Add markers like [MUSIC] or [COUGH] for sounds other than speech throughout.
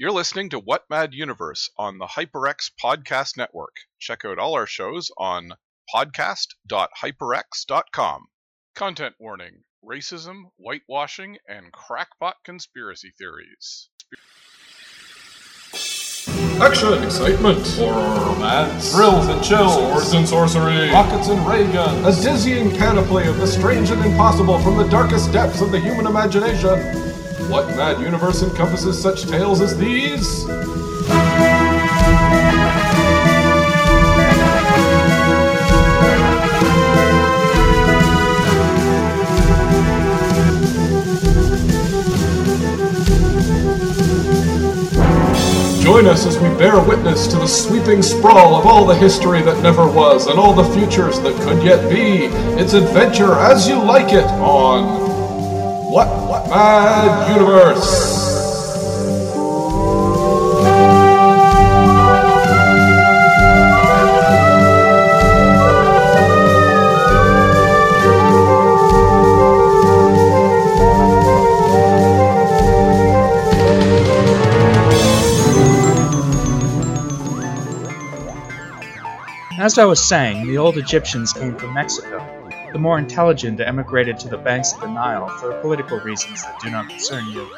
You're listening to What Mad Universe on the HyperX Podcast Network. Check out all our shows on podcast.hyperx.com. Content warning racism, whitewashing, and crackpot conspiracy theories. Action, excitement, horror, romance, thrills and chills, swords and sorcery, rockets and ray guns, a dizzying panoply of the strange and impossible from the darkest depths of the human imagination. What mad universe encompasses such tales as these? Join us as we bear witness to the sweeping sprawl of all the history that never was and all the futures that could yet be. It's adventure as you like it on What what Mad Universe. As I was saying, the old Egyptians came from Mexico. The more intelligent emigrated to the banks of the Nile for political reasons that do not concern you.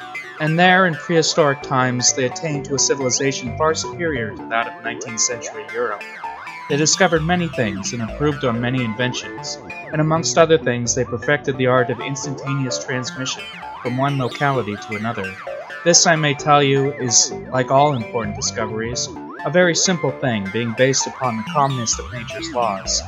And there, in prehistoric times, they attained to a civilization far superior to that of 19th century Europe. They discovered many things and improved on many inventions, and amongst other things, they perfected the art of instantaneous transmission from one locality to another. This, I may tell you, is, like all important discoveries, a very simple thing, being based upon the calmness of nature's laws.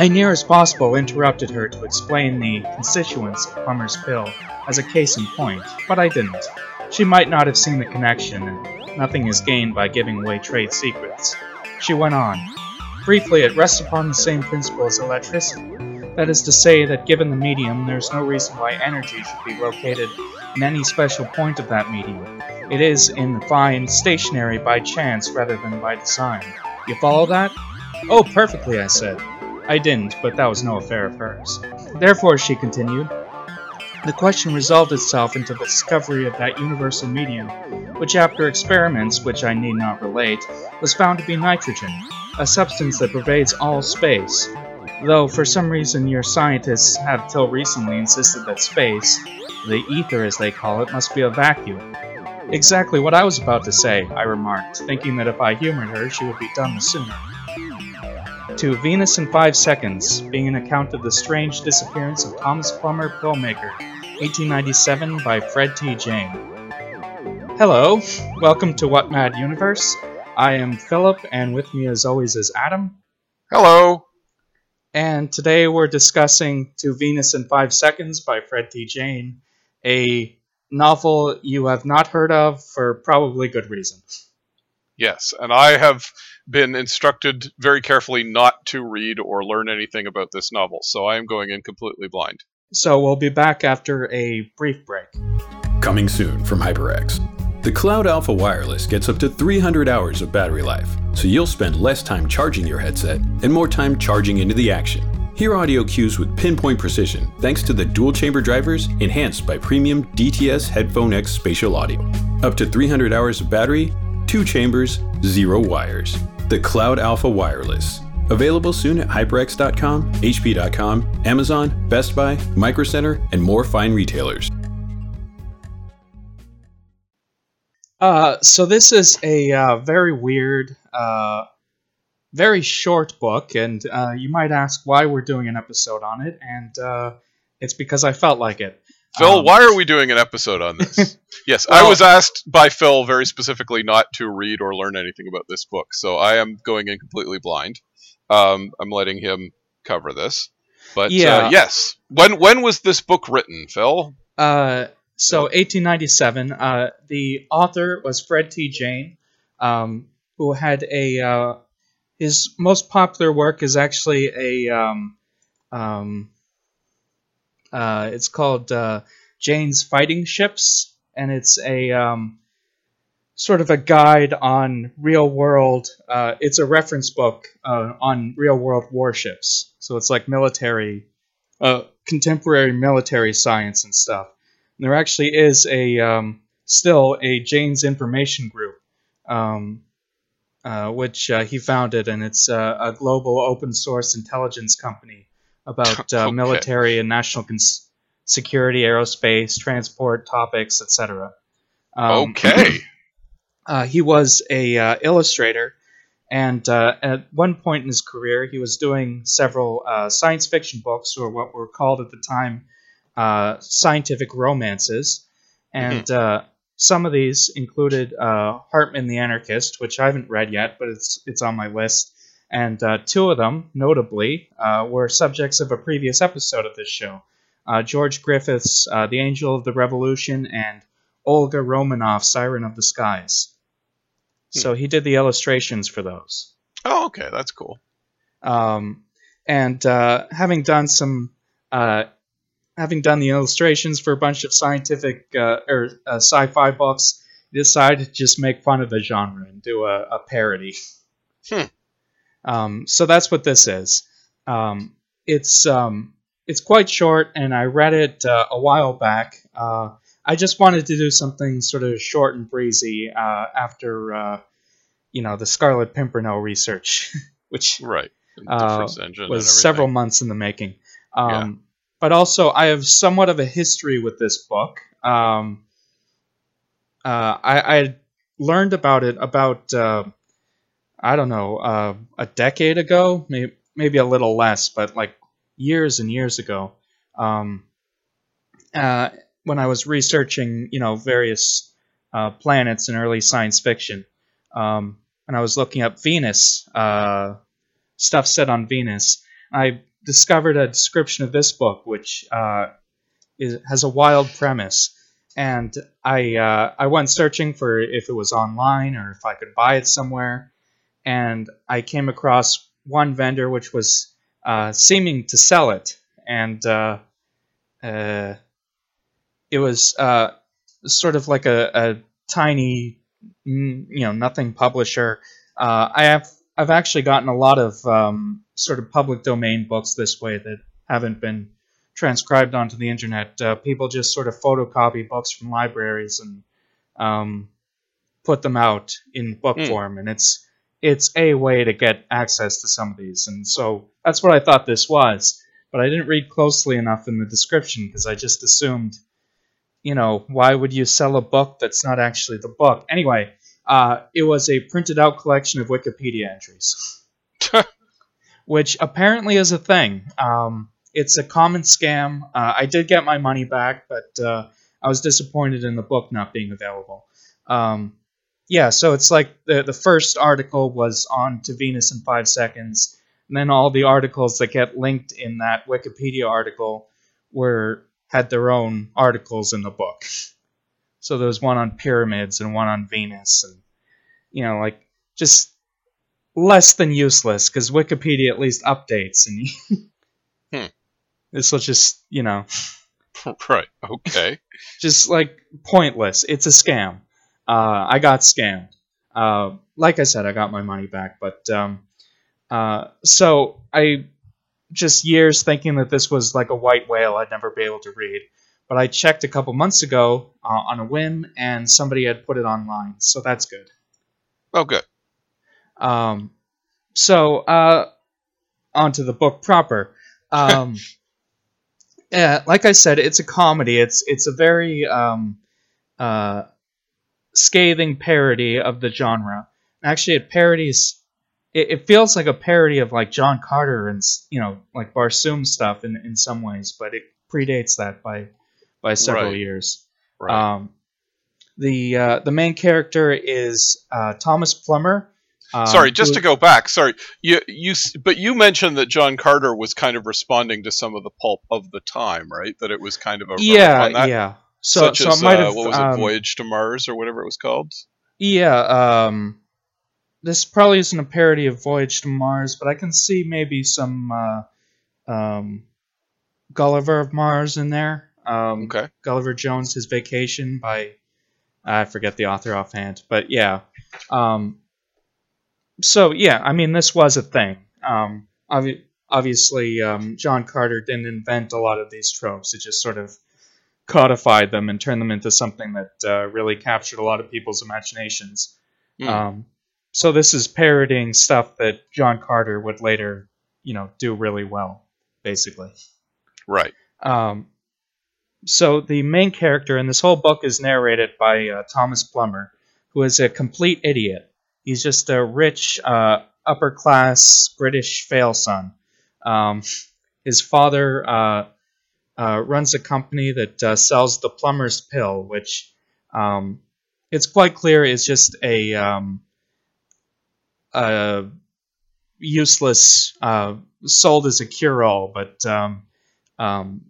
I near as possible interrupted her to explain the constituents of Plummer's pill as a case in point, but I didn't. She might not have seen the connection, and nothing is gained by giving away trade secrets. She went on. Briefly, it rests upon the same principle as electricity. That is to say, that given the medium, there is no reason why energy should be located in any special point of that medium. It is, in fine, stationary by chance rather than by design. You follow that? Oh, perfectly, I said. I didn't, but that was no affair of hers. Therefore, she continued, the question resolved itself into the discovery of that universal medium, which, after experiments which I need not relate, was found to be nitrogen, a substance that pervades all space. Though for some reason your scientists have till recently insisted that space, the ether as they call it, must be a vacuum. Exactly what I was about to say, I remarked, thinking that if I humored her, she would be done the sooner. To Venus in Five Seconds, being an account of the strange disappearance of Thomas Plummer, Pillmaker, 1897, by Fred T. Jane. Hello, welcome to What Mad Universe. I am Philip, and with me, as always, is Adam. Hello. And today we're discussing To Venus in Five Seconds by Fred T. Jane, a novel you have not heard of for probably good reason. Yes, and I have been instructed very carefully not to read or learn anything about this novel, so I am going in completely blind. So we'll be back after a brief break. Coming soon from HyperX. The Cloud Alpha Wireless gets up to 300 hours of battery life, so you'll spend less time charging your headset and more time charging into the action. Hear audio cues with pinpoint precision thanks to the dual chamber drivers enhanced by premium DTS Headphone X spatial audio. Up to 300 hours of battery, two chambers, zero wires. The Cloud Alpha Wireless. Available soon at HyperX.com, HP.com, Amazon, Best Buy, Micro Center, and more fine retailers. Uh, so this is a uh, very weird, uh, very short book, and uh, you might ask why we're doing an episode on it, and uh, it's because I felt like it. Phil, Um, why are we doing an episode on this? [LAUGHS] yes, I was asked by Phil very specifically not to read or learn anything about this book, so I am going in completely blind. Um, I'm letting him cover this. But Yeah. uh, yes, when when was this book written, Phil? Uh, so 1897. Uh, the author was Fred T. Jane, um, who had a uh, his most popular work is actually a um, um, uh, it's called uh, Jane's Fighting Ships, and it's a um, sort of a guide on real world. Uh, it's a reference book uh, on real world warships. So it's like military, uh, contemporary military science and stuff. And there actually is a um, still a Jane's Information Group, um, uh, which he founded, and it's a global open source intelligence company about [LAUGHS] uh, Okay. military and national cons- security, aerospace, transport topics, etc. Um, okay. [CLEARS THROAT] uh, he was a uh, illustrator, and uh, at one point in his career, he was doing several uh, science fiction books, or what were called at the time uh, scientific romances. And uh, some of these included uh, Hartmann the Anarchist, which I haven't read yet, but it's it's on my list. And uh, two of them, notably, uh, were subjects of a previous episode of this show. Uh, George Griffith's uh, The Angel of the Revolution and Olga Romanoff, Siren of the Skies. So he did the illustrations for those. Oh, okay. That's cool. Um, and uh, having done some, uh, having done the illustrations for a bunch of scientific uh, or uh, sci-fi books, he decided to just make fun of the genre and do a, a parody. Hmm. Um, so that's what this is. Um, it's um, it's quite short, and I read it uh, a while back. Uh, I just wanted to do something sort of short and breezy uh, after uh, you know the Scarlet Pimpernel research, [LAUGHS] which Right. Uh, difference engine and was several months in the making. Um, Yeah. But also, I have somewhat of a history with this book. Um, uh, I, I learned about it about uh, I don't know uh, a decade ago, maybe maybe a little less, but like years and years ago. Um, uh, when I was researching, you know, various uh, planets in early science fiction, um, and I was looking up Venus uh, stuff said on Venus, I discovered a description of this book, which uh, is, has a wild premise. And I uh, I went searching for if it was online or if I could buy it somewhere, and I came across one vendor which was uh, seeming to sell it, and uh, uh, it was uh, sort of like a, a tiny, mm, you know, nothing publisher. Uh, I have I've actually gotten a lot of um, sort of public domain books this way that haven't been transcribed onto the internet. Uh, people just sort of photocopy books from libraries and um, put them out in book Hmm. form, and it's it's a way to get access to some of these. And so that's what I thought this was, but I didn't read closely enough in the description because I just assumed, you know, why would you sell a book that's not actually the book? Anyway, uh, it was a printed out collection of Wikipedia entries, [LAUGHS] which apparently is a thing. Um, it's a common scam. Uh, I did get my money back, but uh, I was disappointed in the book not being available. Um, yeah, so it's like the the first article was on to Venus in five seconds, and then all the articles that get linked in that Wikipedia article were had their own articles in the book. So there was one on pyramids and one on Venus, and you know, like just less than useless because Wikipedia at least updates, and [LAUGHS] Hmm. this was just you know [LAUGHS] right. Okay. just like pointless. It's a scam. Uh, I got scammed. Uh, like I said, I got my money back, but um, uh, so I just years thinking that this was like a white whale I'd never be able to read. But I checked a couple months ago uh, on a whim, and somebody had put it online, so that's good. Oh, good. Um, so uh, onto the book proper. Um, [LAUGHS] yeah, like I said, it's a comedy. It's it's a very um, uh, scathing parody of the genre. Actually, it parodies. It, it feels like a parody of like John Carter and you know like Barsoom stuff in in some ways, but it predates that by by several Right. years. Right. Um, the uh, the main character is uh, Thomas Plummer. um, sorry, just who- to go back. Sorry, you you but you mentioned that John Carter was kind of responding to some of the pulp of the time, right? That it was kind of a yeah, on that, yeah. So, such so as uh, what was um, it, Voyage to Mars or whatever it was called. Yeah, um, this probably isn't a parody of Voyage to Mars, but I can see maybe some uh, um, Gulliver of Mars in there. Um, Okay. Gulliver Jones, His Vacation by I forget the author offhand, but yeah. Um, so yeah, I mean this was a thing. Um, obvi- obviously, um, John Carter didn't invent a lot of these tropes; it just sort of codified them and turned them into something that uh, really captured a lot of people's imaginations. Hmm. Um, so this is parodying stuff that John Carter would later, you know, do really well, basically. Right. Um, so the main character in this whole book is narrated by uh, Thomas Plummer, who is a complete idiot. He's just a rich, uh, upper class British fail son. Um, his father uh, runs a company that uh, sells the Plummer's pill, which um, it's quite clear is just a, um, a useless, uh, sold as a cure-all, but um, um,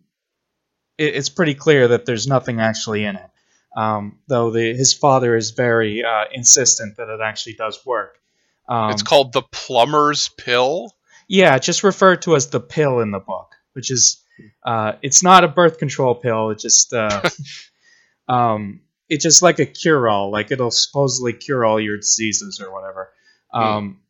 it, it's pretty clear that there's nothing actually in it. Um, though the, his father is very uh, insistent that it actually does work. Um, it's called the Plummer's pill. yeah, just referred to as the pill in the book, which is uh, it's not a birth control pill. It just uh, [LAUGHS] um, it's just like a cure all. Like it'll supposedly cure all your diseases or whatever. Um,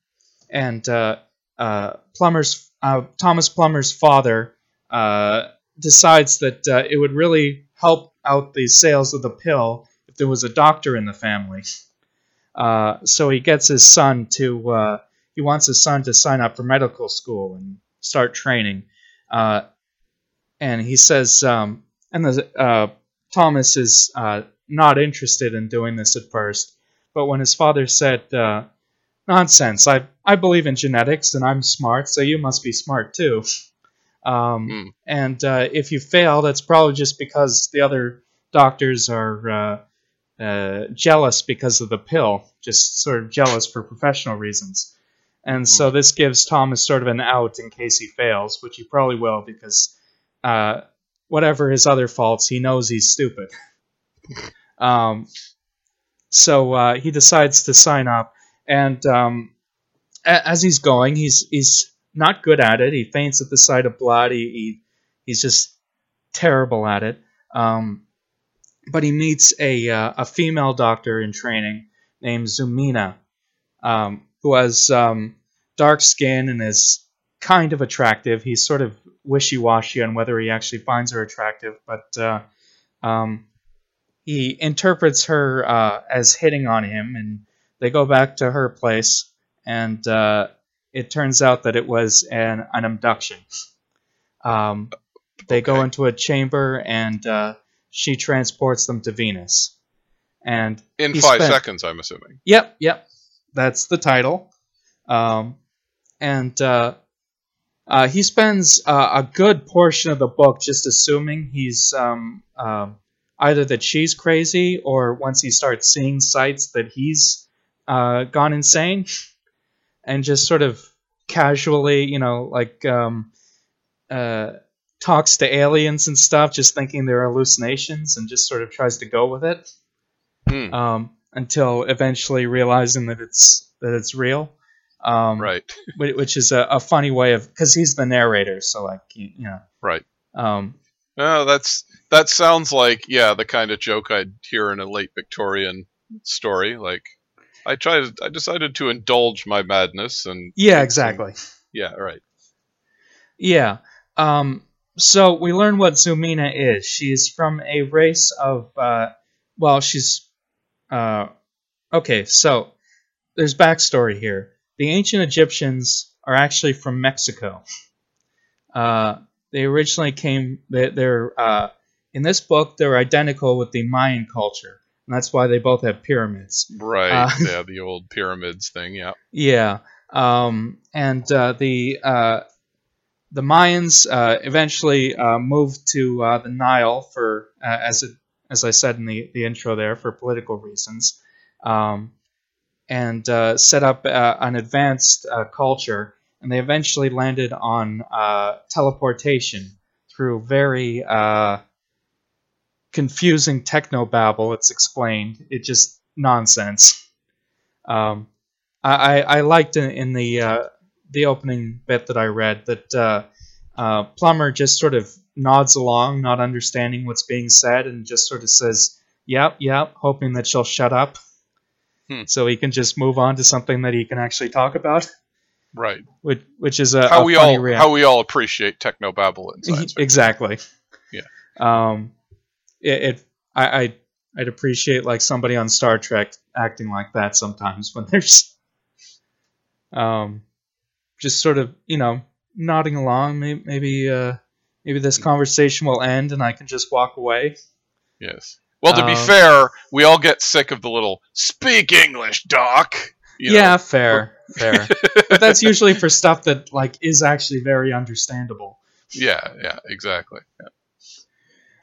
And uh, uh, Plummer's uh, Thomas Plummer's father uh, decides that uh, it would really help out the sales of the pill if there was a doctor in the family. Uh, so he gets his son to uh, he wants his son to sign up for medical school and start training. Uh, and he says, um, and the, uh, Thomas is uh, not interested in doing this at first, but when his father said, uh, "Nonsense! I I believe in genetics and I'm smart, so you must be smart too." Um, Hmm. And uh, if you fail, that's probably just because the other doctors are uh, uh, jealous because of the pill, just sort of jealous for professional reasons. And so this gives Thomas sort of an out in case he fails, which he probably will because uh, whatever his other faults, he knows he's stupid. [LAUGHS] um, so uh, he decides to sign up, and um, a- as he's going, he's he's not good at it. He faints at the sight of blood. He, he he's just terrible at it. Um, but he meets a uh, a female doctor in training named Zumina, um, who has um, dark skin and is kind of attractive. He's sort of wishy washy on whether he actually finds her attractive, but uh, um, he interprets her uh, as hitting on him, and they go back to her place, and uh, it turns out that it was an, an abduction. Um, they go into a chamber, and uh, she transports them to Venus. And In five spent- seconds, I'm assuming. Yep, yep. That's the title. Um, and uh, uh, he spends uh, a good portion of the book just assuming he's um, um, either that she's crazy or once he starts seeing sights that he's uh, gone insane and just sort of casually, you know, like um, uh, talks to aliens and stuff, just thinking they're hallucinations and just sort of tries to go with it Hmm. um, until eventually realizing that it's that it's real. Um, right. [LAUGHS] Which is a, a funny way of because he's the narrator, so like you, you know. Right. Um, Oh, that's that sounds like yeah, the kind of joke I'd hear in a late Victorian story. Like, I tried, I decided to indulge my madness, and yeah, exactly. yeah, right. Yeah. Um, so we learn what Zumina is. She's from a race of, uh, well, she's, uh, okay, so there's backstory here. The ancient Egyptians are actually from Mexico. Uh, they originally came, they, they're, uh, in this book, they're identical with the Mayan culture, and that's why they both have pyramids. Right. Uh, [LAUGHS] yeah, the old pyramids thing. Yeah. Yeah, um, and uh, the uh, the Mayans uh, eventually uh, moved to uh, the Nile for, uh, as it, as I said in the, the intro there, for political reasons, um, and uh, set up uh, an advanced uh, culture. And they eventually landed on uh, teleportation through very uh, confusing technobabble. It's explained. It's just nonsense. Um, I, I liked in, in the uh, the opening bit that I read that Plummer just sort of nods along, not understanding what's being said, and just sort of says, "Yep, yep," hoping that she'll shut up, Hmm. so he can just move on to something that he can actually talk about, Right. which which is a, How a we all reaction. how we all appreciate technobabble in science fiction. exactly. Yeah. Um, it, it I, I I'd appreciate like somebody on Star Trek acting like that sometimes when there's um just sort of you know nodding along. Maybe maybe uh, maybe this conversation will end and I can just walk away. Yes. Well, to be Um, fair, we all get sick of the little "speak English, Doc." you know. yeah, fair, fair. [LAUGHS] but that's usually for stuff that like is actually very understandable. Yeah. Yeah. Exactly. Yeah.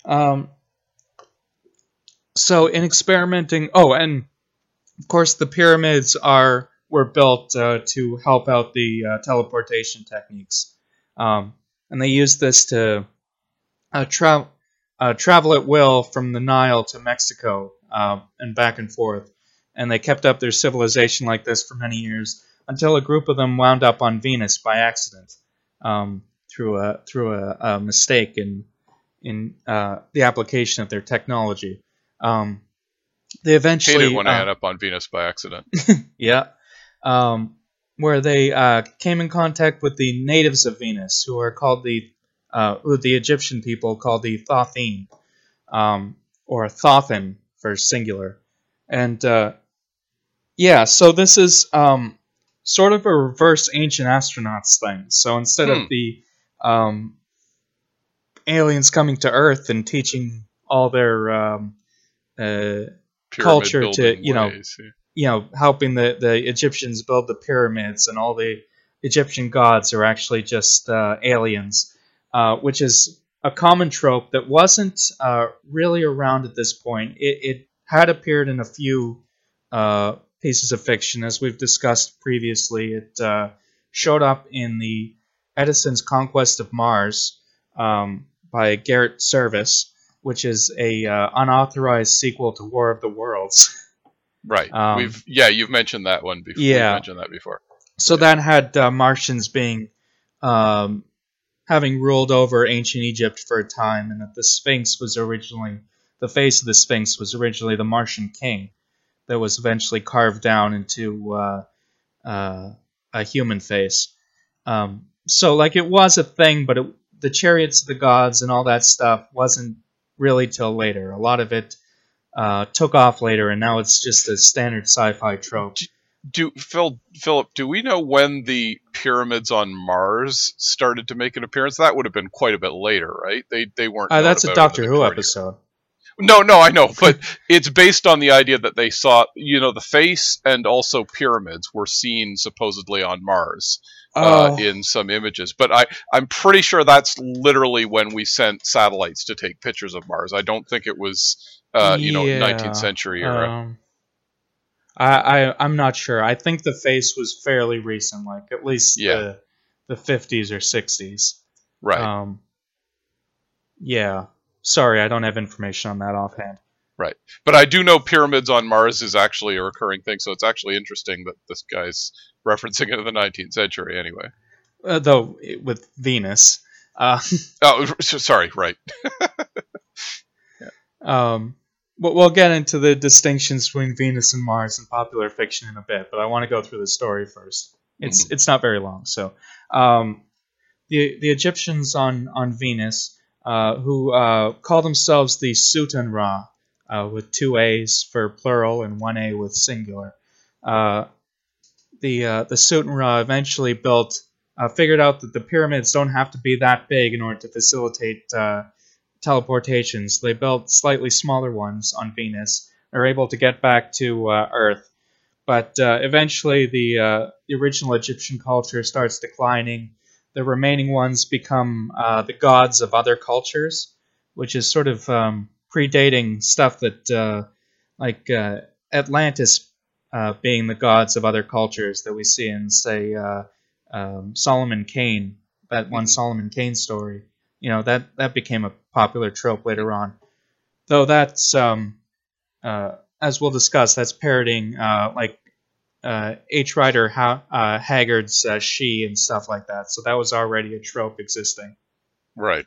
Um, so in experimenting, oh, and of course the pyramids are were built uh, to help out the uh, teleportation techniques, um, and they used this to uh, tra- uh, travel at will from the Nile to Mexico uh, and back and forth, and they kept up their civilization like this for many years until a group of them wound up on Venus by accident um, through a through a, a mistake in in uh, the application of their technology. Um, they eventually Hate it when I uh, end up on Venus by accident. [LAUGHS] yeah, um, where they uh, came in contact with the natives of Venus, who are called the uh, who the Egyptian people called the Thothin, um, or Thothin for singular, and uh, yeah, so this is um, sort of a reverse ancient astronauts thing. So instead Hmm. of the um, aliens coming to Earth and teaching all their um, uh, Culture to, you know, ways, yeah. you know, helping the, the Egyptians build the pyramids and all the Egyptian gods are actually just uh, aliens, uh, which is a common trope that wasn't uh, really around at this point. It, it had appeared in a few uh, pieces of fiction, as we've discussed previously. It uh, showed up in the Edison's Conquest of Mars um, by Garrett Serviss, which is a uh, unauthorized sequel to War of the Worlds. [LAUGHS] Right. Um, We've yeah, you've mentioned that one before. Yeah. You've mentioned that before. So that had uh, Martians being um, having ruled over ancient Egypt for a time, and that the Sphinx was originally the face of the Sphinx was originally the Martian king that was eventually carved down into uh, uh, a human face. Um, so like it was a thing, but it, the chariots of the gods and all that stuff wasn't really till later. A lot of it uh, took off later, and now it's just a standard sci-fi trope. Do Phil Philip, do we know when the pyramids on Mars started to make an appearance? That would have been quite a bit later, right? They they weren't. Uh, that's a Doctor Who episode. No, no, I know, but [LAUGHS] it's based on the idea that they saw, you know, the face and also pyramids were seen supposedly on Mars uh, Oh. in some images. But I, I'm pretty sure that's literally when we sent satellites to take pictures of Mars. I don't think it was, uh, you know, 19th century era. Um, I, I I'm not sure. I think the face was fairly recent, like at least Yeah. the the 50s or 60s. right. Um, yeah. Sorry, I don't have information on that offhand. Right. But I do know pyramids on Mars is actually a recurring thing, so it's actually interesting that this guy's referencing it in the 19th century anyway. Uh, though with Venus. Uh, [LAUGHS] Oh, [LAUGHS] sorry, right. yeah. [LAUGHS] um, but we'll get into the distinctions between Venus and Mars in popular fiction in a bit. But I want to go through the story first. It's it's not very long. So, um, the the Egyptians on on Venus, uh, who uh, call themselves the Sutan Ra, uh, with two A's for plural and one A with singular. Uh, the uh, the Sutan Ra eventually built, uh, figured out that the pyramids don't have to be that big in order to facilitate uh, teleportations. They built slightly smaller ones on Venus, are able to get back to uh, Earth. But uh, eventually, the uh, the original Egyptian culture starts declining. The remaining ones become uh, the gods of other cultures, which is sort of um, predating stuff that, uh, like uh, Atlantis uh, being the gods of other cultures that we see in, say, uh, um, Solomon Kane, that one Mhm. Solomon Kane story. You know that that became a popular trope later on. Though that's um, uh, as we'll discuss, that's parroting uh, like uh, H. Rider ha- uh, Haggard's uh, She and stuff like that. So that was already a trope existing. Right.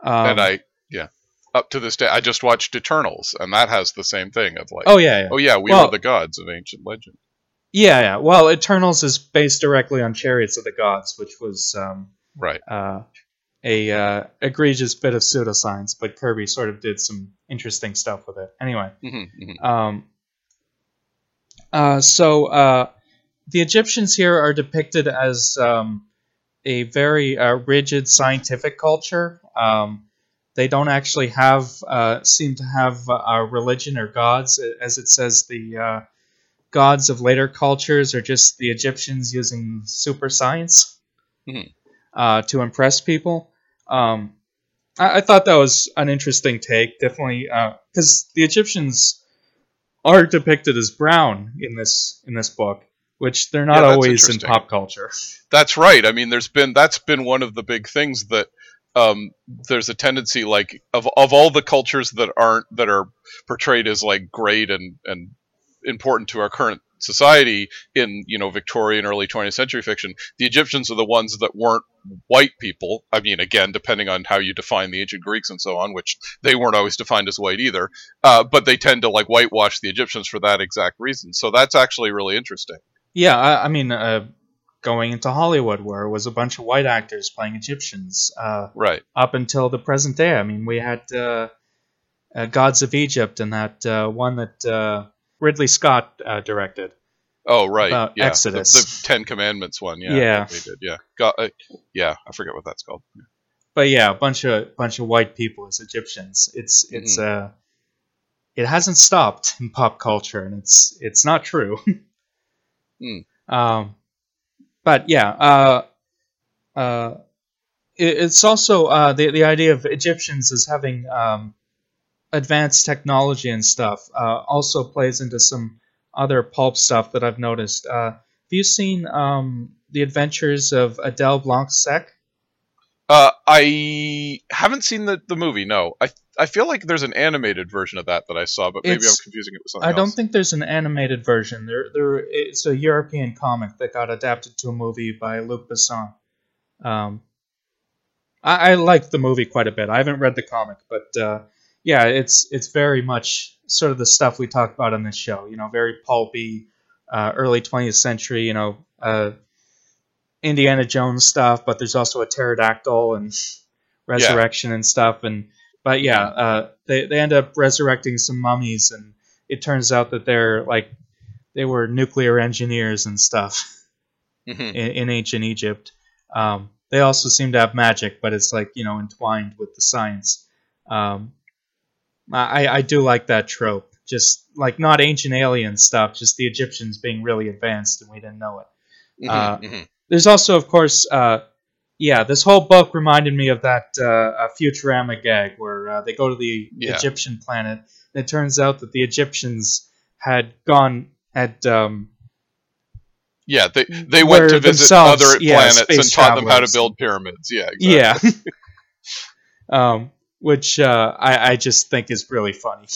Um, and I, yeah, up to this day, I just watched Eternals, and that has the same thing of like, oh yeah, yeah, oh yeah, we Well- were the gods of ancient legend. yeah, yeah. Well, Eternals is based directly on Chariots of the Gods, which was um, Right. Uh, a uh, egregious bit of pseudoscience, but Kirby sort of did some interesting stuff with it. Anyway, Mhm, mhm. um, uh, so uh, the Egyptians here are depicted as um, a very uh, rigid scientific culture. Um, they don't actually have uh, seem to have a religion or gods, as it says. The uh, gods of later cultures are just the Egyptians using super science Mhm. Uh, to impress people. Um, I, I thought that was an interesting take, definitely, because the Egyptians are depicted as brown in this in this book, which they're not Yeah, always in pop culture. That's right. I mean, there's been that's been one of the big things that um, there's a tendency like of of all the cultures that aren't that are portrayed as like great and and important to our current society in you know Victorian early 20th century fiction, the Egyptians are the ones that weren't white people. I mean, again, depending on how you define the ancient Greeks and so on, which they weren't always defined as white either. Uh, but they tend to like whitewash the Egyptians for that exact reason. So that's actually really interesting. Yeah, I, I mean, uh, going into Hollywood, where it was a bunch of white actors playing Egyptians, uh, Right. up until the present day. I mean, we had uh, uh, Gods of Egypt and that uh, one that uh, Ridley Scott uh, directed. Oh right, About yeah, Exodus. The, the Ten Commandments one, yeah, Yeah. they did, yeah, Got, uh, yeah, I forget what that's called. But yeah, a bunch of bunch of white people as Egyptians. It's it's uh, it hasn't stopped in pop culture, and it's it's not true. [LAUGHS] Hmm. Um, but yeah, uh, uh, it, it's also uh, the the idea of Egyptians as having um, advanced technology and stuff uh, also plays into some other pulp stuff that I've noticed. Uh, have you seen um, the Adventures of Adele Blanc-Sec? Uh, I haven't seen the, the movie. No, I I feel like there's an animated version of that that I saw, but maybe It's- I'm confusing it with something I don't else. think there's an animated version. There, there. It's a European comic that got adapted to a movie by Luc Besson. Um, I, I like the movie quite a bit. I haven't read the comic, but uh, yeah, it's it's very much sort of the stuff we talk about on this show. You know, very pulpy, uh, early 20th century. You know, uh, Indiana Jones stuff, but there's also a pterodactyl and resurrection and stuff. And but yeah, uh, they they end up resurrecting some mummies, and it turns out that they're like they were nuclear engineers and stuff Mhm. in, in ancient Egypt. Um, they also seem to have magic, but it's like you know entwined with the science. Um, I I do like that trope. Just like not ancient alien stuff, just the Egyptians being really advanced and we didn't know it. Mhm, uh, mhm. There's also, of course, uh, yeah, this whole book reminded me of that uh, uh, Futurama gag where uh, they go to the Yeah. Egyptian planet. And it turns out that the Egyptians had gone had um, Yeah, they they went to visit other yeah, planets and space taught them how to build pyramids. Yeah, exactly. yeah, [LAUGHS] um, which uh, I, I just think is really funny.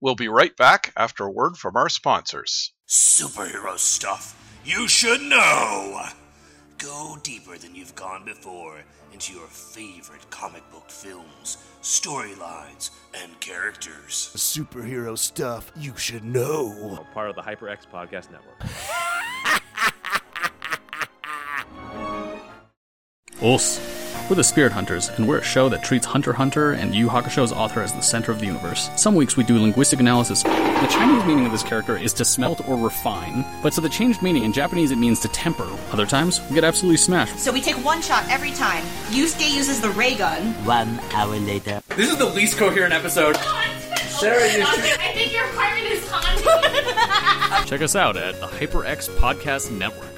We'll be right back after a word from our sponsors. Superhero stuff you should know. Go deeper than you've gone before into your favorite comic book films, storylines, and characters. Superhero stuff you should know. part of the HyperX Podcast Network. [LAUGHS] Us. We're the Spirit Hunters, and we're a show that treats Hunter Hunter and Yu Hakusho's author as the center of the universe. Some weeks we do linguistic analysis. The Chinese meaning of this character is to smelt or refine, but so the changed meaning in Japanese it means to temper. Other times we get absolutely smashed. So we take one shot every time. Yusuke uses the ray gun. One hour later. This is the least coherent episode. Oh, Sarah, you I think your apartment is haunted. Check us out at the HyperX Podcast Network.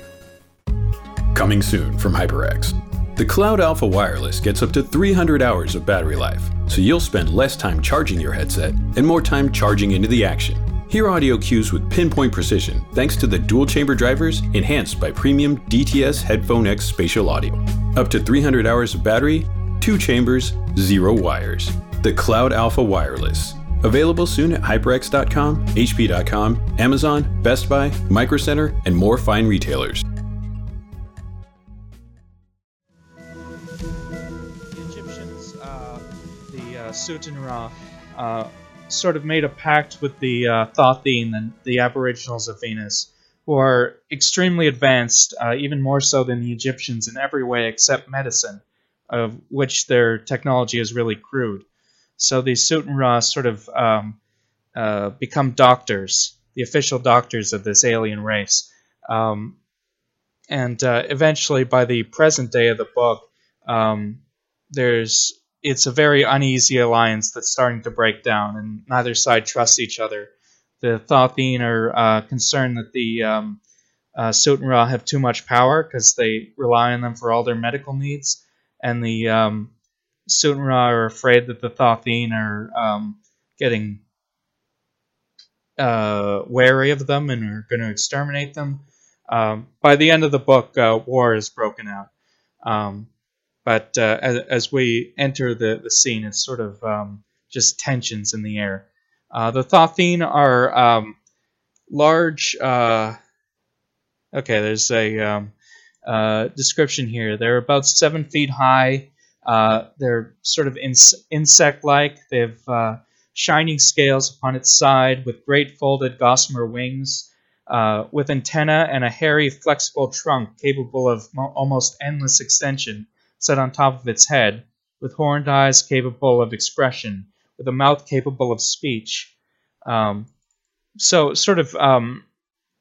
Coming soon from HyperX. The Cloud Alpha Wireless gets up to 300 hours of battery life, so you'll spend less time charging your headset and more time charging into the action. Hear audio cues with pinpoint precision thanks to the dual chamber drivers enhanced by premium DTS Headphone X spatial audio. Up to 300 hours of battery, two chambers, zero wires. The Cloud Alpha Wireless. Available soon at HyperX.com, HP.com, Amazon, Best Buy, Micro Center, and more fine retailers. Uh, Sutanra, uh, sort of made a pact with the uh, Thothine and the Aboriginals of Venus, who are extremely advanced, uh, even more so than the Egyptians in every way except medicine, of which their technology is really crude. So the Sutenra sort of um, uh, become doctors, the official doctors of this alien race. Um, and uh, eventually, by the present day of the book, um, there's it's a very uneasy alliance that's starting to break down, and neither side trusts each other. The Thotheen are uh, concerned that the um, uh, Sutenra have too much power because they rely on them for all their medical needs, and the um, Sutenra are afraid that the Thotheen are um, getting uh, wary of them and are going to exterminate them. Um, by the end of the book, uh, war is broken out. Um, but uh, as, as, we enter the, the scene, it's sort of um, just tensions in the air. Uh, the Thotheen are um, large. Uh, okay, there's a um, uh, description here. They're about seven feet high. Uh, they're sort of in, insect-like. They have uh, shining scales upon its side with great folded gossamer wings, uh, with antenna and a hairy, flexible trunk capable of mo- almost endless extension set on top of its head, with horned eyes capable of expression, with a mouth capable of speech. Um, so, sort of um,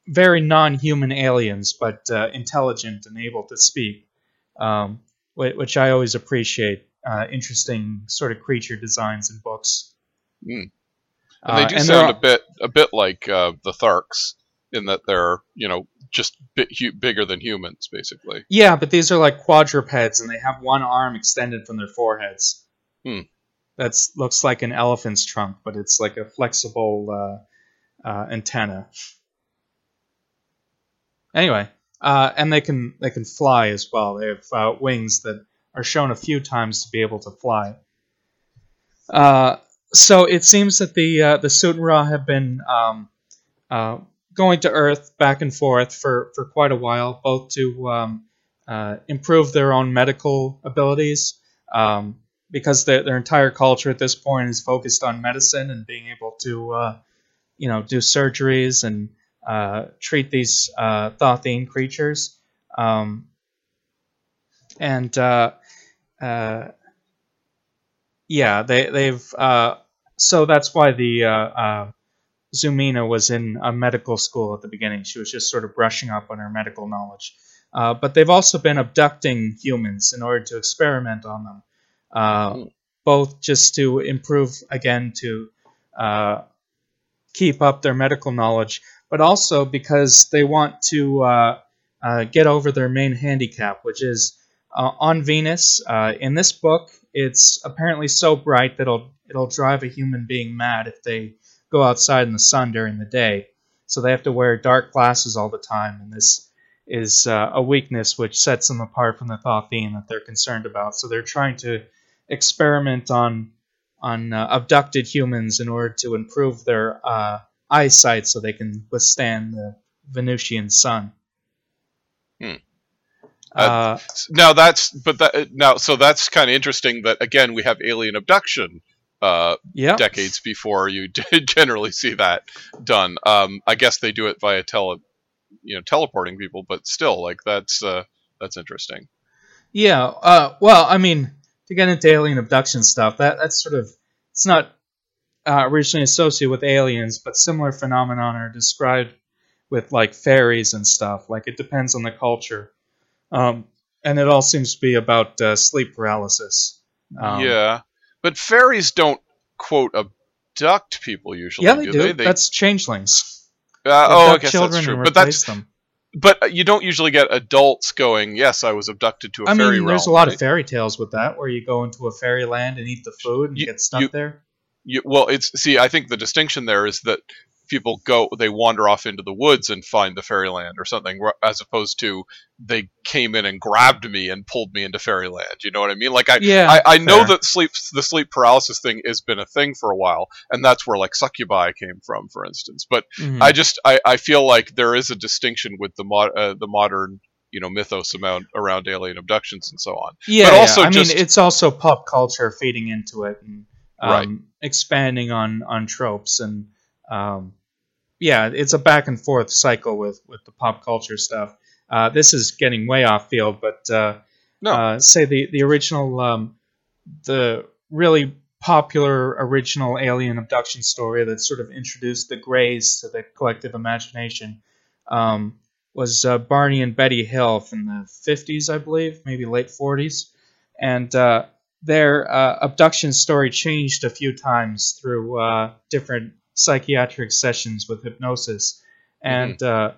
very non-human aliens, but uh, intelligent and able to speak, um, which I always appreciate. Uh, interesting sort of creature designs in books. Mm. And they do uh, and sound a bit a bit like uh, the Tharks in that they're you know just bit hu- bigger than humans, basically. Yeah, but these are like quadrupeds, and they have one arm extended from their foreheads. Hmm. That looks like an elephant's trunk, but it's like a flexible uh, uh, antenna. Anyway, uh, and they can they can fly as well. They have uh, wings that are shown a few times to be able to fly. Uh, so it seems that the uh, the Sutenra have been um, uh, going to Earth back and forth for, for quite a while, both to um, uh, improve their own medical abilities, um, because their, their entire culture at this point is focused on medicine and being able to, you know, do surgeries and uh, treat these uh, creatures. Um, and uh, uh, yeah, they, they've. Uh, so that's why the uh, Zumina was in a medical school at the beginning. She was just sort of brushing up on her medical knowledge. but they've also been abducting humans in order to experiment on them, hmm. both just to improve, again, to keep up their medical knowledge, but also because they want to uh, uh, get over their main handicap, which is uh, on Venus. Uh, in this book, it's apparently so bright that it'll it'll drive a human being mad if they go outside in the sun during the day. So they have to wear dark glasses all the time, and this is uh, a weakness which sets them apart from the Thotheen that they're concerned about. So they're trying to experiment on on uh, abducted humans in order to improve their eyesight so they can withstand the Venusian sun. Hmm. Uh, uh, now that's but that now so that's kind of interesting that again we have alien abduction uh, yep. decades before you [LAUGHS] generally see that done. Um, I guess they do it via tele, you know, teleporting people, but still, like that's uh, that's interesting. Yeah. Uh, well, I mean, to get into alien abduction stuff, that that's sort of it's not uh, originally associated with aliens, but similar phenomena are described with like fairies and stuff. Like it depends on the culture, um, and it all seems to be about uh, sleep paralysis. Um, yeah, but fairies don't quote abduct people usually. Yeah, they do. do. They? They... That's changelings. Uh, oh, I guess that's true. But that's them. But you don't usually get adults going, "Yes, I was abducted to a I fairy mean, realm." There's a lot right? of fairy tales with that, where you go into a fairy land and eat the food and you, get stuck you, there you, well, it's see. I think the distinction there is that people go, they wander off into the woods and find the fairyland or something, as opposed to they came in and grabbed me and pulled me into fairyland. You know what I mean? Like I, yeah, I, I know that sleep, the sleep paralysis thing has been a thing for a while, and that's where like succubi came from, for instance. But mm-hmm. I just, I, I feel like there is a distinction with the mod, uh, the modern you know mythos around around alien abductions and so on. Yeah, but also yeah. I just, mean, it's also pop culture feeding into it, and um, right. expanding on on tropes and um, yeah, it's a back and forth cycle with with the pop culture stuff. Uh, this is getting way off field, but uh, No. Uh, say the the original, um, the really popular original alien abduction story that sort of introduced the Greys to the collective imagination um, was uh, Barney and Betty Hill from the 50s, I believe, maybe late 40s, and uh, their uh, abduction story changed a few times through uh, different psychiatric sessions with hypnosis, and uh,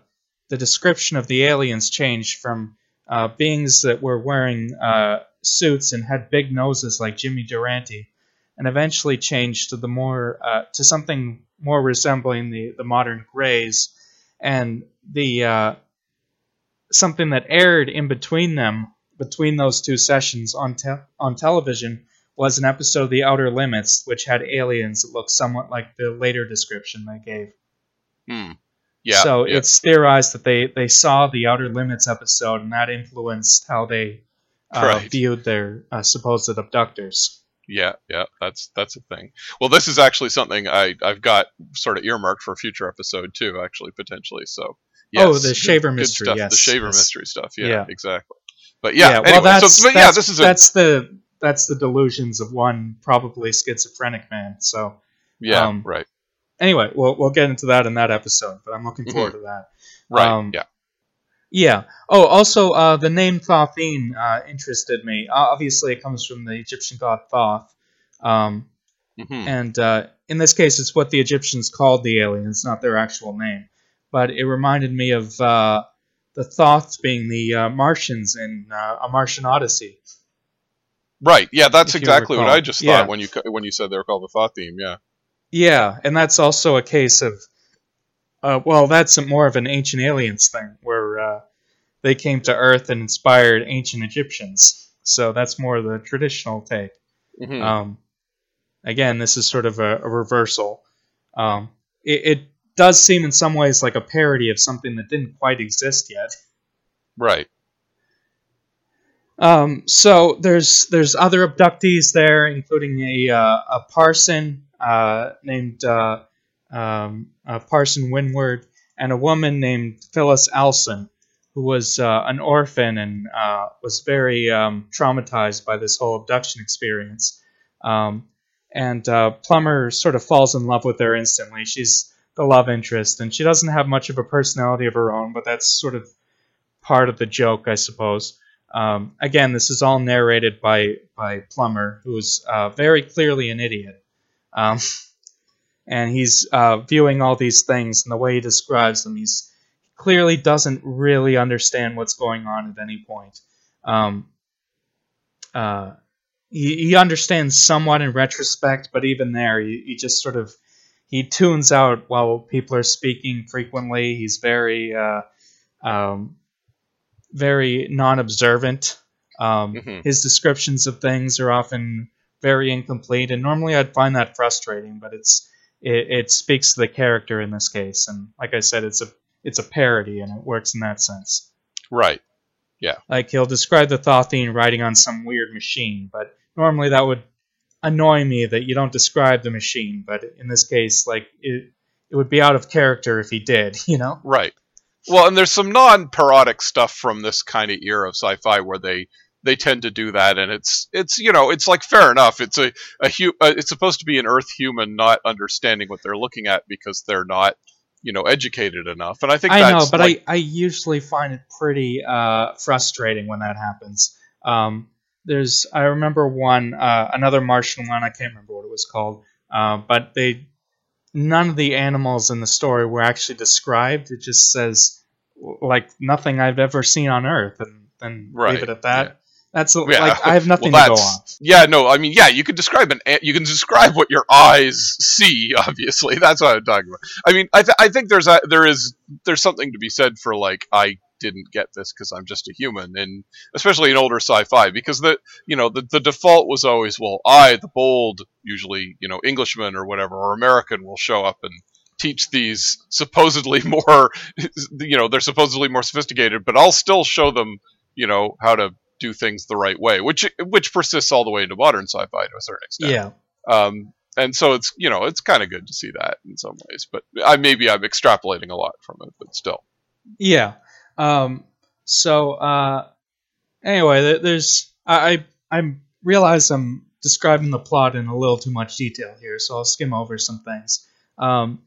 the description of the aliens changed from uh, beings that were wearing uh, suits and had big noses like Jimmy Durante, and eventually changed to the more uh, to something more resembling the the modern Greys, and the uh, something that aired in between them between those two sessions on te- on television was an episode of The Outer Limits, which had aliens that looked somewhat like the later description they gave. Hmm. Yeah. so yeah. it's theorized that they, they saw the Outer Limits episode, and that influenced how they uh, Right. viewed their uh, supposed abductors. Yeah, yeah, that's that's a thing. Well, this is actually something I I've got sort of earmarked for a future episode too, actually potentially. So Oh, the shaver good mystery, stuff, yes, the shaver yes. mystery stuff. Yeah, Yeah. exactly. But yeah, well, anyway, that's, so, but yeah, this is a that's the that's the delusions of one probably schizophrenic man. So yeah, um, right, anyway, we'll we'll get into that in that episode, but I'm looking forward to that. right, um, yeah, Yeah. Oh, also, uh, the name Thothine uh, interested me. Uh, obviously, it comes from the Egyptian god Thoth. Um, hmm and uh, in this case, it's what the Egyptians called the aliens, not their actual name. But it reminded me of uh, the Thoths being the uh, Martians in uh, A Martian Odyssey. Right. Yeah, that's exactly what. I just thought Yeah. when you when you said they were called the Thothine. Yeah, Yeah, and that's also a case of, uh, well, that's more of an ancient aliens thing where uh, they came to Earth and inspired ancient Egyptians. So that's more the traditional take. Mhm. Um, again, this is sort of a, a reversal. Um, it, it does seem in some ways like a parody of something that didn't quite exist yet. right. Um, so there's there's other abductees there, including a uh, a parson uh, named uh, um, Parson Winward, and a woman named Phyllis Alson, who was uh, an orphan and uh, was very um, traumatized by this whole abduction experience. Um, and uh, Plummer sort of falls in love with her instantly. She's the love interest, and she doesn't have much of a personality of her own, but that's sort of part of the joke, I suppose. Um, again, this is all narrated by by Plummer, who's uh, very clearly an idiot, um, [LAUGHS] and he's uh, viewing all these things, and the way he describes them, he's he clearly doesn't really understand what's going on at any point. Um, uh, he, he understands somewhat in retrospect, but even there, he, he just sort of he tunes out while people are speaking frequently. He's very uh, um, very non-observant. Um, Mhm. His descriptions of things are often very incomplete, and normally I'd find that frustrating. But it's it, it speaks to the character in this case, and like I said, it's a it's a parody, and it works in that sense. Right. Yeah. Like he'll describe the Thothine riding on some weird machine, but normally that would annoy me that you don't describe the machine. But in this case, like it, it would be out of character if he did, [LAUGHS] you know? Right. Well, and there's some non-parodic stuff from this kind of era of sci-fi where they they tend to do that, and it's it's you know it's like fair enough. It's a a hu- uh, it's supposed to be an Earth human not understanding what they're looking at because they're not you know educated enough, and I think I know, but like, I, I usually find it pretty uh, frustrating when that happens. Um, there's I remember one uh, another Martian one I can't remember what it was called, uh, but they none of the animals in the story were actually described. It just says like nothing I've ever seen on Earth, and then Right, leave it at that. That's Yeah. like I have nothing well, to go on. Yeah, no, I mean, yeah, you can describe an you can describe what your eyes see. [LAUGHS] Obviously, that's what I'm talking about. I mean, I, th- I think there's a, there is there's something to be said for like I didn't get this because I'm just a human, and especially in older sci-fi because the you know the the default was always well I the bold usually you know Englishman or whatever or American will show up and teach these supposedly [LAUGHS] more you know they're supposedly more sophisticated but I'll still show them you know how to do things the right way which which persists all the way into modern sci-fi to a certain extent Yeah. um and so it's you know it's kind of good to see that in some ways but I maybe I'm extrapolating a lot from it but still Yeah. Um, so uh, anyway, there's I I realize I'm describing the plot in a little too much detail here, so I'll skim over some things. Um,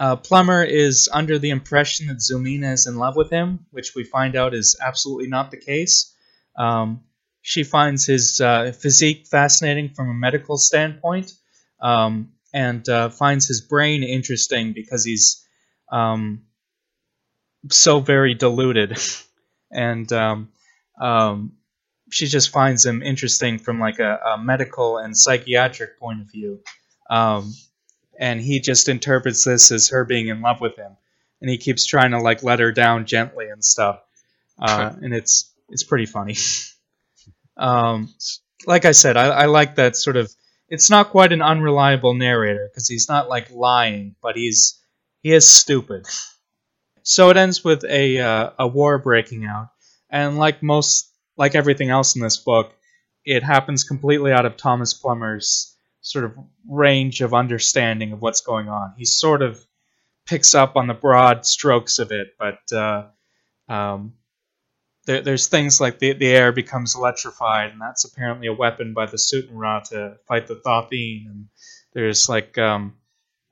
uh, Plummer is under the impression that Zumina is in love with him, which we find out is absolutely not the case. Um, she finds his uh, physique fascinating from a medical standpoint, um, and uh, finds his brain interesting because he's um, so very deluded, and um, um, she just finds him interesting from like a, a medical and psychiatric point of view. Um, and he just interprets this as her being in love with him, and he keeps trying to like let her down gently and stuff, uh, and it's it's pretty funny. [LAUGHS] um, like I said, I, I like that sort of. It's not quite an unreliable narrator because he's not like lying, but he's he is stupid. [LAUGHS] So it ends with a uh, a war breaking out, and like most like everything else in this book, it happens completely out of Thomas Plummer's sort of range of understanding of what's going on. He sort of picks up on the broad strokes of it, but uh, um, there, there's things like the, the air becomes electrified, and that's apparently a weapon by the Sutenra to fight the Thothene. And there's like um,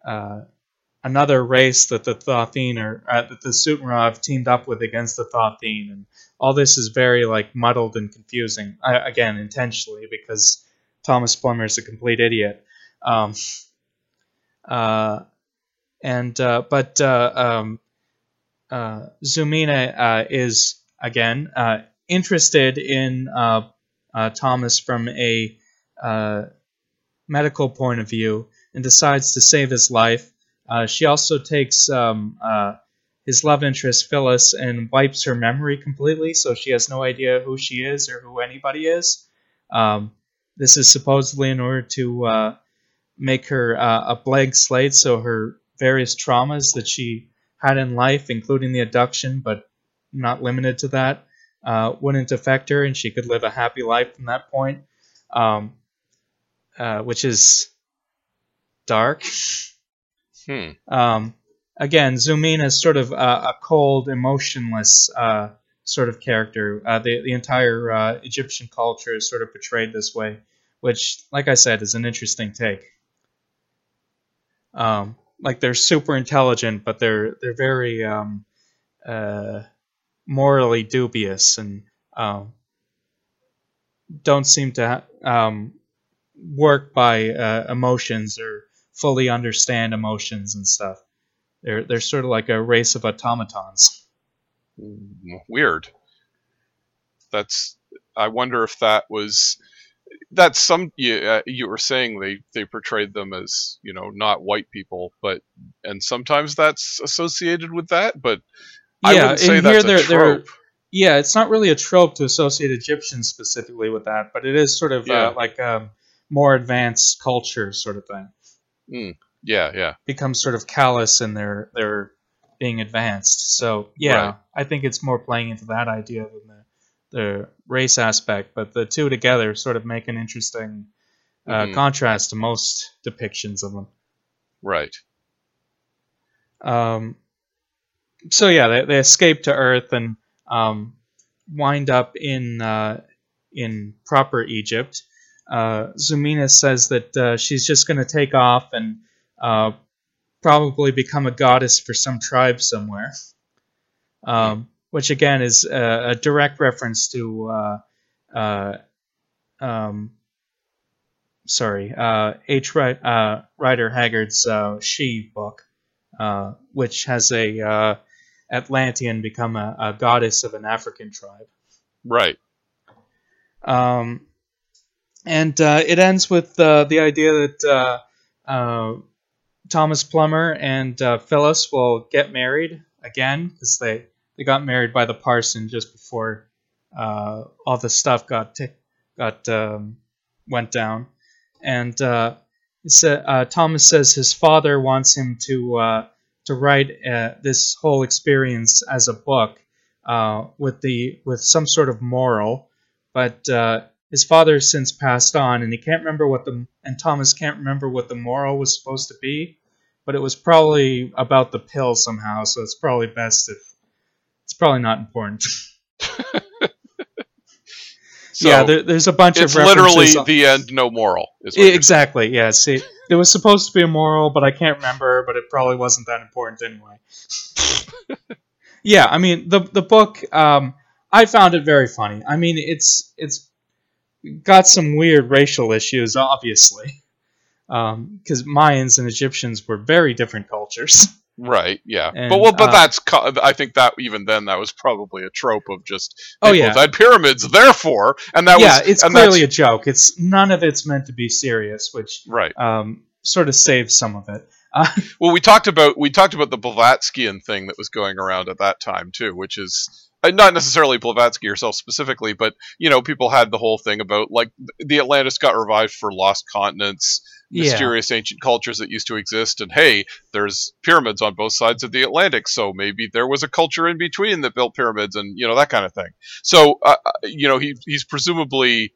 uh, another race that the Thothene or uh, that the Sutenra have teamed up with against the Thothene, and all this is very like muddled and confusing. Uh, again, intentionally because Thomas Plummer is a complete idiot. Um, uh, and uh, but uh, um, uh, Zumina is again interested in Thomas from a medical point of view and decides to save his life. She also takes um, his love interest Phyllis and wipes her memory completely, so she has no idea who she is or who anybody is. Um, this is supposedly in order to uh, make her uh, a blank slate, so her various traumas that she had in life, including the abduction, but not limited to that, uh, wouldn't affect her, and she could live a happy life from that point, um, uh, which is dark. Hmm. Um, again, Zumina is sort of a cold, emotionless uh, sort of character. Uh, the the entire uh, Egyptian culture is sort of portrayed this way, which, like I said, is an interesting take. Um, like they're super intelligent, but they're they're very um, uh, morally dubious and um, don't seem to um, work by uh, emotions or fully understand emotions and stuff. They're they're sort of like a race of automatons. Mm, weird. That's. I wonder if that was. That's some. You, uh, you were saying they they portrayed them as you know not white people, but and sometimes that's associated with that, but I yeah, wouldn't say that's here a they're, they're trope. yeah, it's not really a trope to associate Egyptians specifically with that, but it is sort of Yeah. uh, like a more advanced culture sort of thing. Mm, yeah, yeah. Becomes sort of callous in their their being advanced. So yeah, Right. I think it's more playing into that idea than the the race aspect, but the two together sort of make an interesting uh, Mhm. contrast to most depictions of them. Right. Um, so yeah, they, they escape to Earth and um, wind up in uh, in proper Egypt. Uh, Zumina says that uh, she's just going to take off and uh, probably become a goddess for some tribe somewhere. Um, which again is a, a direct reference to uh, uh, um, sorry uh, H. Uh, Rider Haggard's uh, She book, uh, which has a uh, Atlantean become a, a goddess of an African tribe. Right. Um, and uh, it ends with uh, the idea that uh, uh, Thomas Plummer and uh, Phyllis will get married again because they, they got married by the parson just before uh, all the stuff got t- got um, went down. And Thomas says his father wants him to to write this whole experience as a book with the with some sort of moral, but his father has since passed on, and he can't remember what the and Thomas can't remember what the moral was supposed to be, but it was probably about the pill somehow. So it's probably best if it's probably not important. [LAUGHS] So yeah, there, there's a bunch it's of literally references. the end, no moral. Exactly. Yeah. See, it was supposed to be a moral, but I can't remember. But it probably wasn't that important anyway. [LAUGHS] yeah, I mean the the book. Um, I found it very funny. I mean, it's it's got some weird racial issues, obviously, because Mayans and Egyptians were very different cultures. Right. Yeah. And, but well, but uh, that's I think that even then that was probably a trope of just Oh, yeah. had pyramids, therefore, and that yeah, was it's clearly a joke. It's none of it's meant to be serious, which right. um, sort of saves some of it. Uh, [LAUGHS] Well, we talked about we talked about the Blavatskyan thing that was going around at that time too, which is uh, not necessarily Blavatsky herself specifically, but you know, people had the whole thing about like the Atlantis got revived for lost continents, Yeah. mysterious ancient cultures that used to exist, and hey, there's pyramids on both sides of the Atlantic, so maybe there was a culture in between that built pyramids, and you know that kind of thing. So, uh, uh, you know, he he's presumably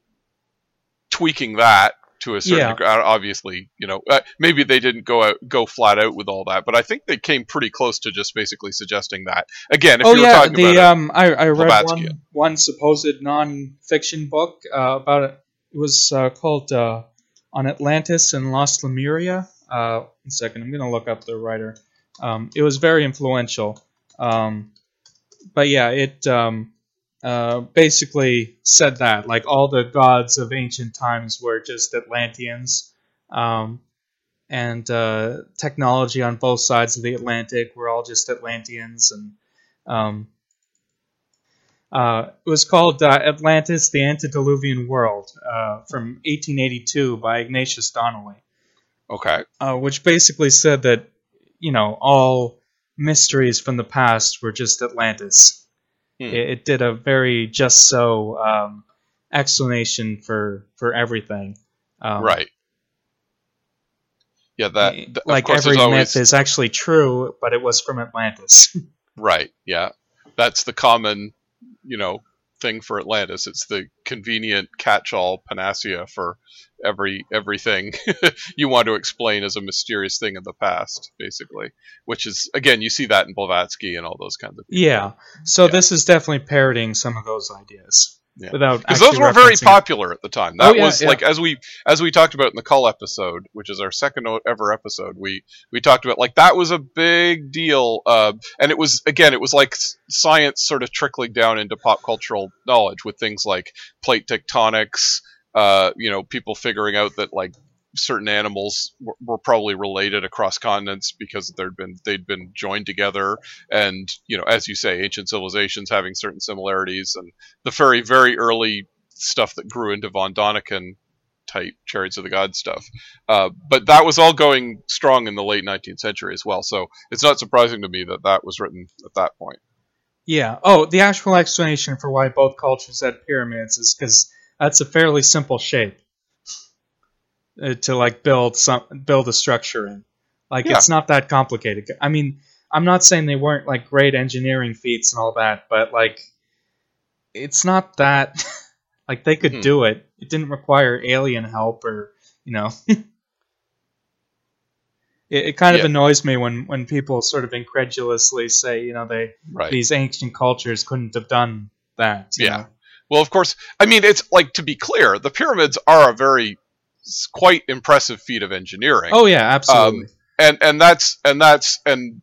tweaking that to a certain Yeah. degree. Obviously, you know, uh, maybe they didn't go out go flat out with all that, but I think they came pretty close to just basically suggesting that. Again, if oh you were yeah, talking the about um, I, I read one one supposed non-fiction book uh, about it. It was uh, called uh, "On Atlantis and Lost Lemuria." Uh, one second, I'm gonna look up the writer. Um, it was very influential. Um, but yeah, it um, uh, basically said that like all the gods of ancient times were just Atlanteans. Um, and uh, technology on both sides of the Atlantic were all just Atlanteans, and um, uh, it was called uh, Atlantis: The Antediluvian World uh, from 1882 by Ignatius Donnelly, okay, uh, which basically said that you know all mysteries from the past were just Atlantis. Hmm. It, it did a very just so um, explanation for for everything. Um, right. Yeah, that th- of like every always, myth is actually true, but it was from Atlantis. [LAUGHS] Right. Yeah. That's the common, you know, thing for Atlantis. It's the convenient catch-all panacea for every everything [LAUGHS] you want to explain as a mysterious thing in the past, basically. Which is again, you see that in Blavatsky and all those kinds of. yeah. So this is definitely parroting some of those ideas Yeah. without Because those were very referencing it. popular at the time. Oh, That yeah, was yeah. like as we as we talked about in the call episode, which is our second ever episode. We we talked about like that was a big deal, uh, and it was again it was like science sort of trickling down into pop cultural knowledge with things like plate tectonics. Uh, you know, people figuring out that like certain animals were, probably related across continents because there'd been they'd been joined together. And you know as you say ancient civilizations having certain similarities and the very very early stuff that grew into von Daniken type chariots of the gods stuff. Uh, but that was all going strong in the late 19th century as well. So it's not surprising to me that that was written at that point. Yeah. Oh, the actual explanation for why both cultures had pyramids is because that's a fairly simple shape uh, to like build some build a structure in. Like Yeah. it's not that complicated. I mean, I'm not saying they weren't like great engineering feats and all that, but like it's not that [LAUGHS] like they could Hmm. do it. It didn't require alien help or you know. [LAUGHS] it, it kind of Yeah. annoys me when when people sort of incredulously say you know they Right. these ancient cultures couldn't have done that. Yeah. know? Well, of course. I mean, it's like to be clear, the pyramids are a very quite impressive feat of engineering. Oh yeah, absolutely. Um, and and that's and that's and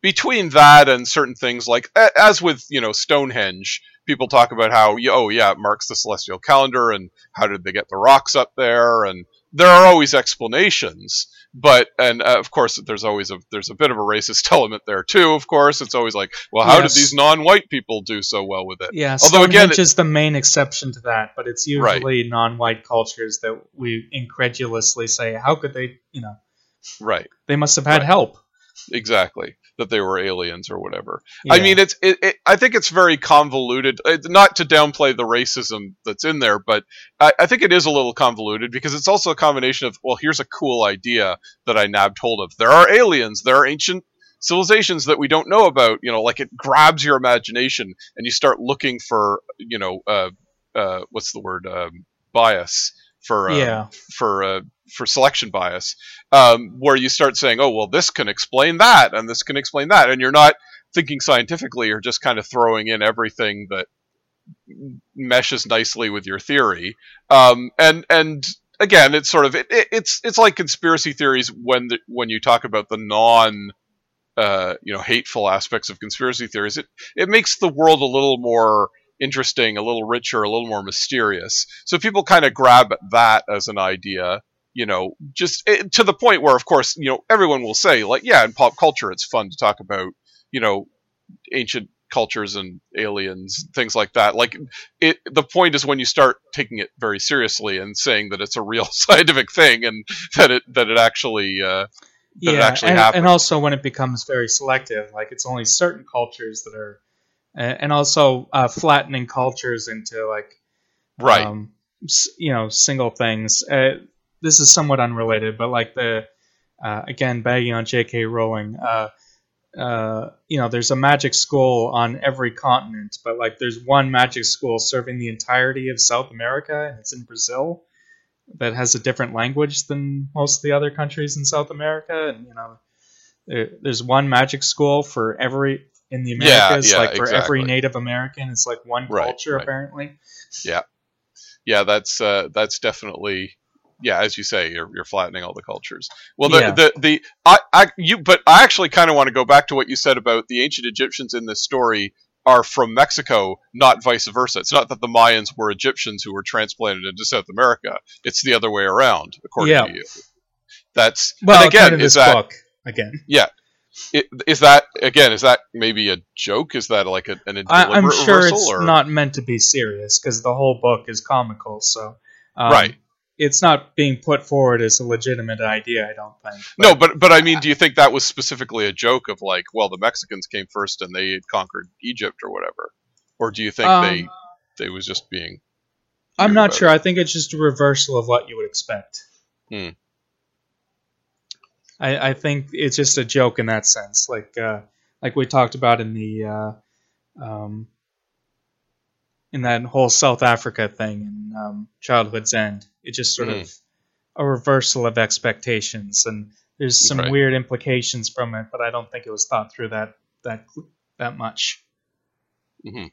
between that and certain things like as with you know Stonehenge, people talk about how oh yeah, it marks the celestial calendar and how did they get the rocks up there and there are always explanations but and uh, of course there's always a there's a bit of a racist [LAUGHS] element there too of course it's always like well how Yes. did these non-white people do so well with it yeah, although Stonehenge again it- is the main exception to that, but it's Right. usually non-white cultures that we incredulously say, "How could they?" You know, right they must have had Right. help. exactly that they were aliens or whatever. I mean it's it, it, i think it's very convoluted. Uh, not to downplay the racism that's in there but I, I think it is a little convoluted because it's also a combination of well here's a cool idea that i nabbed hold of. There are aliens. There are ancient civilizations that we don't know about. You know like it grabs your imagination and you start looking for you know uh, uh, what's the word? Um, bias for uh, Yeah. for uh, for selection bias, um, where you start saying, "Oh, well, this can explain that, and this can explain that," and you're not thinking scientifically. You're just kind of throwing in everything that meshes nicely with your theory. Um, and and again, it's sort of it, it's it's like conspiracy theories when the, when you talk about the non uh, you know hateful aspects of conspiracy theories. It it makes the world a little more interesting, a little richer, a little more mysterious. So people kind of grab that as an idea. You know, just it, to the point where, of course, you know, everyone will say, like, yeah, in pop culture, it's fun to talk about, you know, ancient cultures and aliens, things like that. Like it, the point is when you start taking it very seriously and saying that it's a real [LAUGHS] scientific thing and that it that it actually uh, that yeah, it actually and, happened. and also when it becomes very selective, like it's only certain cultures that are, and also uh, flattening cultures into like, right, um, you know, single things. Uh, this is somewhat unrelated, but like the, uh, again, bagging on J.K. Rowling. Uh, uh, you know, there's a magic school on every continent, but like there's one magic school serving the entirety of South America, and it's in Brazil, that has a different language than most of the other countries in South America, and you know, there, there's one magic school for every in the Americas, yeah, like for every. Native American, it's like one Right, culture right. apparently. yeah, yeah. That's uh, that's definitely yeah. As you say, you're you're flattening all the cultures. Well, the Yeah. the, the I, I you but I actually kind of want to go back to what you said about the ancient Egyptians in this story are from Mexico, not vice versa. It's not that the Mayans were Egyptians who were transplanted into South America. It's the other way around, according Yeah. to you. That's Well, again, according to is that book again. yeah? Is that again? Is that maybe a joke? Is that like a, an I, I'm sure it's or? not meant to be serious because the whole book is comical. So, um, Right. It's not being put forward as a legitimate idea. I don't think. No, but but I mean, do you think that was specifically a joke of like, well, the Mexicans came first and they conquered Egypt or whatever, or do you think they Um, they was just being? I'm not sure. I think it's just a reversal of what you would expect. Hmm. I, I think it's just a joke in that sense, like uh, like we talked about in the uh, um, in that whole South Africa thing in um, Childhood's End. It just sort Hmm. of a reversal of expectations, and there's some Right. weird implications from it, but I don't think it was thought through that that that much. Mhm.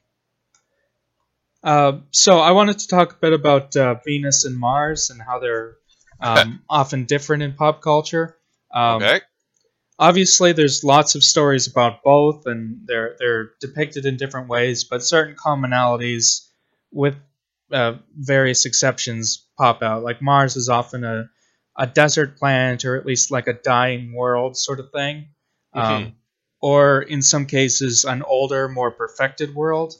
Uh, so I wanted to talk a bit about uh, Venus and Mars and how they're um, [LAUGHS] often different in pop culture. Um, Okay. Obviously, there's lots of stories about both, and they're they're depicted in different ways, but certain commonalities, with uh, various exceptions, pop out. Like Mars is often a a desert planet, or at least like a dying world sort of thing, um, or in some cases, an older, more perfected world.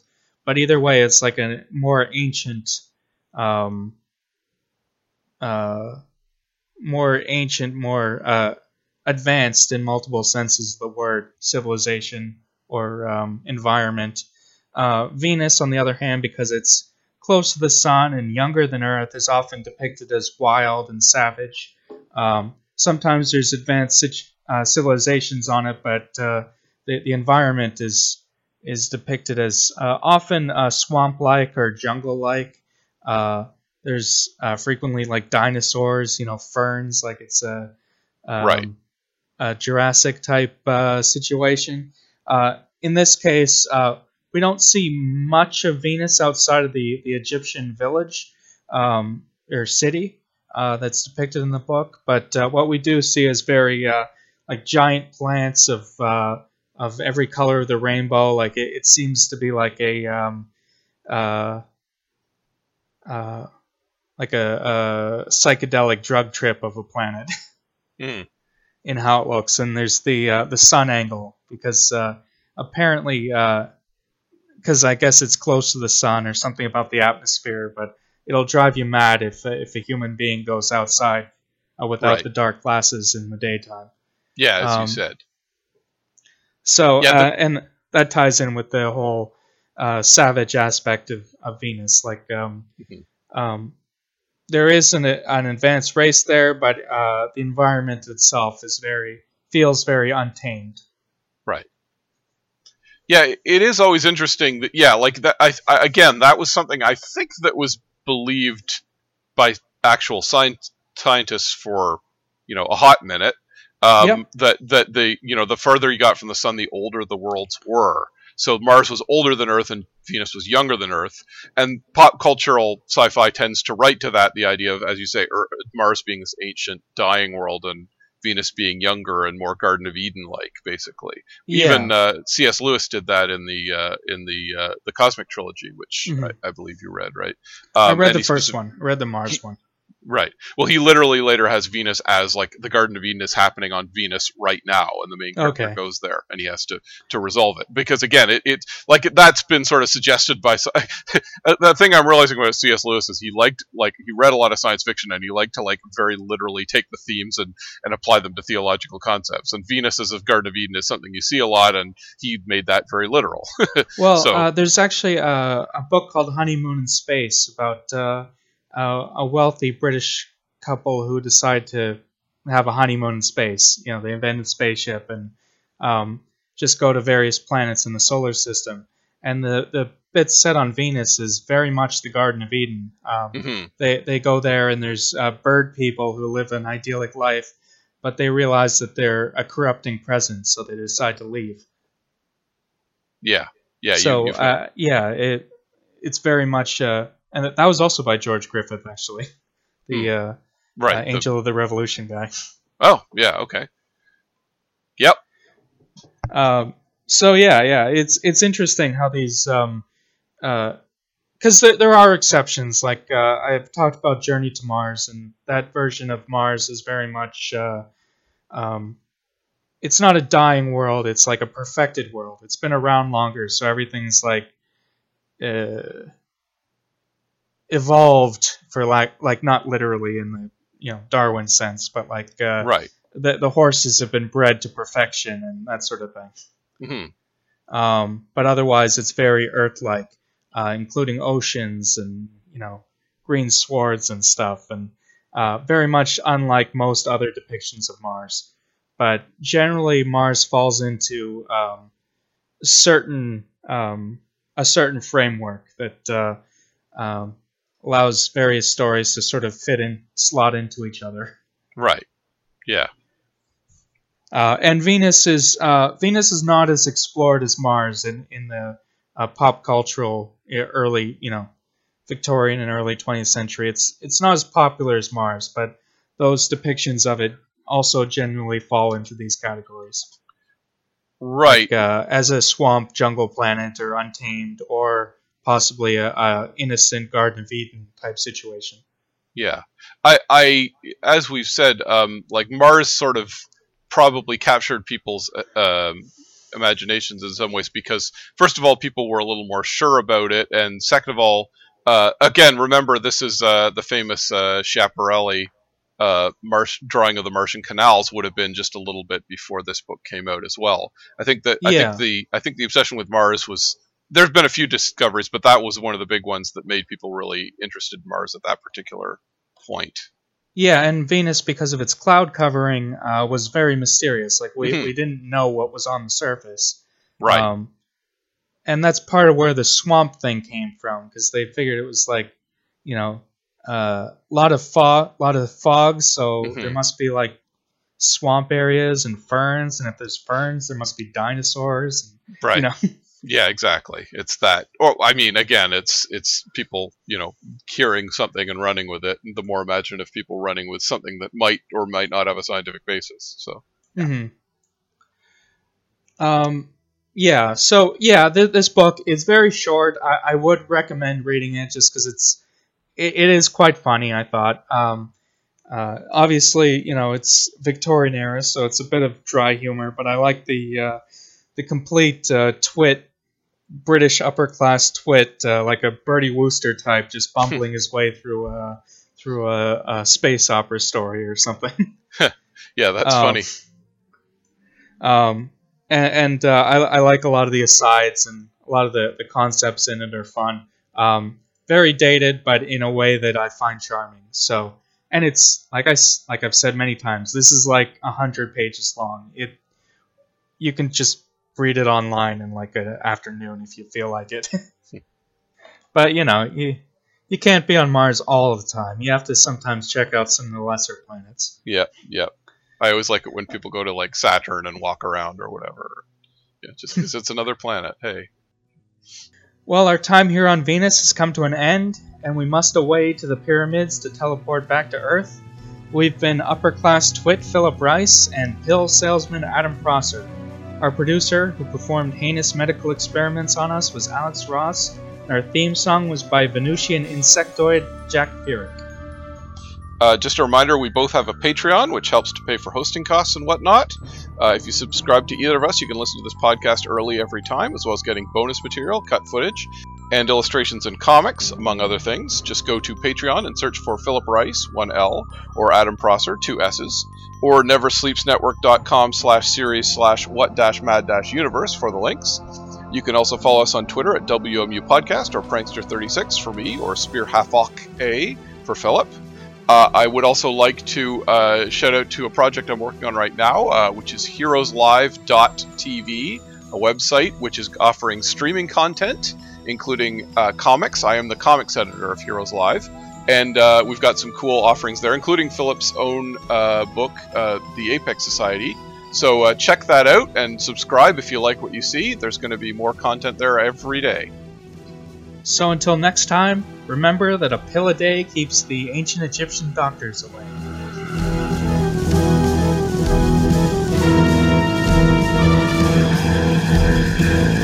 But either way, it's like a more ancient, um, uh, more ancient, more uh, advanced in multiple senses of the word civilization or um, environment. Uh, Venus, on the other hand, because it's close to the sun and younger than Earth, is often depicted as wild and savage. Um, sometimes there's advanced uh, civilizations on it, but uh, the, the environment is is depicted as uh, often uh, swamp-like or jungle-like. Uh, there's frequently like dinosaurs, you know, ferns, like it's a um, Right. A Jurassic type uh, situation. Uh, in this case, uh, we don't see much of Venus outside of the, the Egyptian village um, or city uh, that's depicted in the book, but uh, what we do see is very uh, like giant plants of uh, of every color of the rainbow. Like it, it seems to be like a um, uh, uh, like a, a psychedelic drug trip of a planet. [LAUGHS] Hmm. In how it looks, and there's the uh, the sun angle because uh, apparently, because I guess it's close to the sun or something about the atmosphere, but it'll drive you mad if if a human being goes outside uh, without Right. the dark glasses in the daytime. Yeah, as Um, you said. So, Yeah, uh, and that ties in with the whole uh, savage aspect of, of Venus. Like, um, Mm-hmm. um, there is an, an advanced race there, but uh, the environment itself is very feels very untamed. Right. Yeah, it is always interesting that yeah, like that. I, I again, that was something I think that was believed by actual science, scientists for you know a hot minute. Um, Yep. That that the you know the further you got from the sun, the older the worlds were. So Mars was older than Earth and Venus was younger than Earth. And pop cultural sci-fi tends to write to that the idea of, as you say, Earth, Mars being this ancient, dying world, and Venus being younger and more Garden of Eden like, basically. Yeah. Even uh, C.S. Lewis did that in the uh, in the uh, the Cosmic Trilogy, which Mhm. I, I believe you read, right? I Um, read the first specific- one. I read the Mars one. Right. Well, he literally later has Venus as like the Garden of Eden is happening on Venus right now, and the main character Okay. goes there, and he has to to resolve it because again, it, it like that's been sort of suggested by [LAUGHS] the thing I'm realizing about C.S. Lewis is he liked like he read a lot of science fiction and he liked to like very literally take the themes and and apply them to theological concepts. And Venus as a Garden of Eden is something you see a lot, and he made that very literal. [LAUGHS] Well, so uh, there's actually a, a book called Honeymoon in Space about uh, a, a wealthy British couple who decide to have a honeymoon in space. You know, they invent a spaceship and um, just go to various planets in the solar system. And the, the bit set on Venus is very much the Garden of Eden. Um, Mhm. they, they go there and there's uh, bird people who live an idyllic life, but they realize that they're a corrupting presence, so they decide to leave yeah, yeah. so you, uh, yeah, it it's very much, uh, and that was also by George Griffith actually, the uh, Hmm. right. uh, the- Angel of the Revolution guy. oh, yeah. Okay. Yep. Um, so yeah, yeah, it's it's interesting how these um, because there, there are exceptions. Like uh, I've talked about Journey to Mars, and that version of Mars is very much. Uh, um, it's not a dying world; it's like a perfected world. It's been around longer, so everything's like uh, evolved for like like not literally in the you know Darwin sense, but like uh, Right. the the horses have been bred to perfection and that sort of thing. hmm Um, but otherwise, it's very Earth-like, uh, including oceans and you know green swards and stuff, and uh, very much unlike most other depictions of Mars. But generally, Mars falls into um, certain um, a certain framework that uh, um, allows various stories to sort of fit in, slot into each other. Right. Yeah. Uh, and Venus is uh, Venus is not as explored as Mars in in the uh, pop cultural early you know Victorian and early 20th century. It's it's not as popular as Mars, but those depictions of it also generally fall into these categories. Right. Like, uh, as a swamp jungle planet or untamed or possibly a, a innocent Garden of Eden type situation. Yeah, I, I, as we've said, um, like Mars sort of probably captured people's uh, um, imaginations in some ways because, first of all, people were a little more sure about it, and second of all, uh, again, remember this is uh, the famous uh, Schiaparelli uh, Marsh drawing of the Martian canals would have been just a little bit before this book came out as well. I think that I think the I think the obsession with Mars was. There's been a few discoveries, but that was one of the big ones that made people really interested in Mars at that particular point. Yeah, and Venus, because of its cloud covering, uh, was very mysterious. Like we, Mhm. we didn't know what was on the surface. Right. Um, and that's part of where the swamp thing came from, because they figured it was like, you know, a uh, lot of fog, a lot of fog. So Mhm. there must be like swamp areas and ferns, and if there's ferns, there must be dinosaurs. And, Right. You know, [LAUGHS] Yeah, exactly. It's that. Or I mean, again, it's it's people, you know, hearing something and running with it. The more imaginative people running with something that might or might not have a scientific basis. So hmm Um, yeah. So yeah, th- this book is very short. I, I would recommend reading it just because it's it, it is quite funny. I thought. Um, uh, obviously, you know, it's Victorian era, so it's a bit of dry humor, but I like the uh, the complete uh, twit. British upper class twit, uh, like a Bertie Wooster type, just bumbling his way through a through a, a space opera story or something. [LAUGHS] yeah, that's Um, funny. Um, and and uh, I, I like a lot of the asides and a lot of the, the concepts in it are fun. Um, very dated, but in a way that I find charming. So, and it's like I like I've said many times, this is like a hundred pages long. It you can just read it online in like an afternoon if you feel like it. [LAUGHS] but you know you you can't be on Mars all the time. You have to sometimes check out some of the lesser planets. Yeah, yeah. I always like it when people go to like Saturn and walk around or whatever. Yeah, just because it's another planet. Hey. Well, our time here on Venus has come to an end, and we must away to the pyramids to teleport back to Earth. We've been upper class twit Philip Rice and pill salesman Adam Prosser. Our producer, who performed heinous medical experiments on us, was Alex Ross, and our theme song was by Venusian insectoid Jack Pierick. Uh, just a reminder, we both have a Patreon, which helps to pay for hosting costs and whatnot. Uh, if you subscribe to either of us, you can listen to this podcast early every time, as well as getting bonus material, cut footage, and illustrations and comics, among other things. Just go to Patreon and search for Philip Rice, one L, or Adam Prosser, two S's, or neversleepsnetwork.com slash series slash what dash mad dash universe for the links. You can also follow us on Twitter at WMU Podcast or Prankster36 for me, or Spear Hafok A for Philip. Uh, I would also like to uh, shout out to a project I'm working on right now, uh, which is heroeslive.tv, a website which is offering streaming content, including uh, comics. I am the comics editor of Heroes Live, and uh, we've got some cool offerings there, including Philip's own uh, book, uh, The Apex Society. So uh, check that out and subscribe if you like what you see. There's going to be more content there every day. So until next time, remember that a pill a day keeps the ancient Egyptian doctors away. Yeah.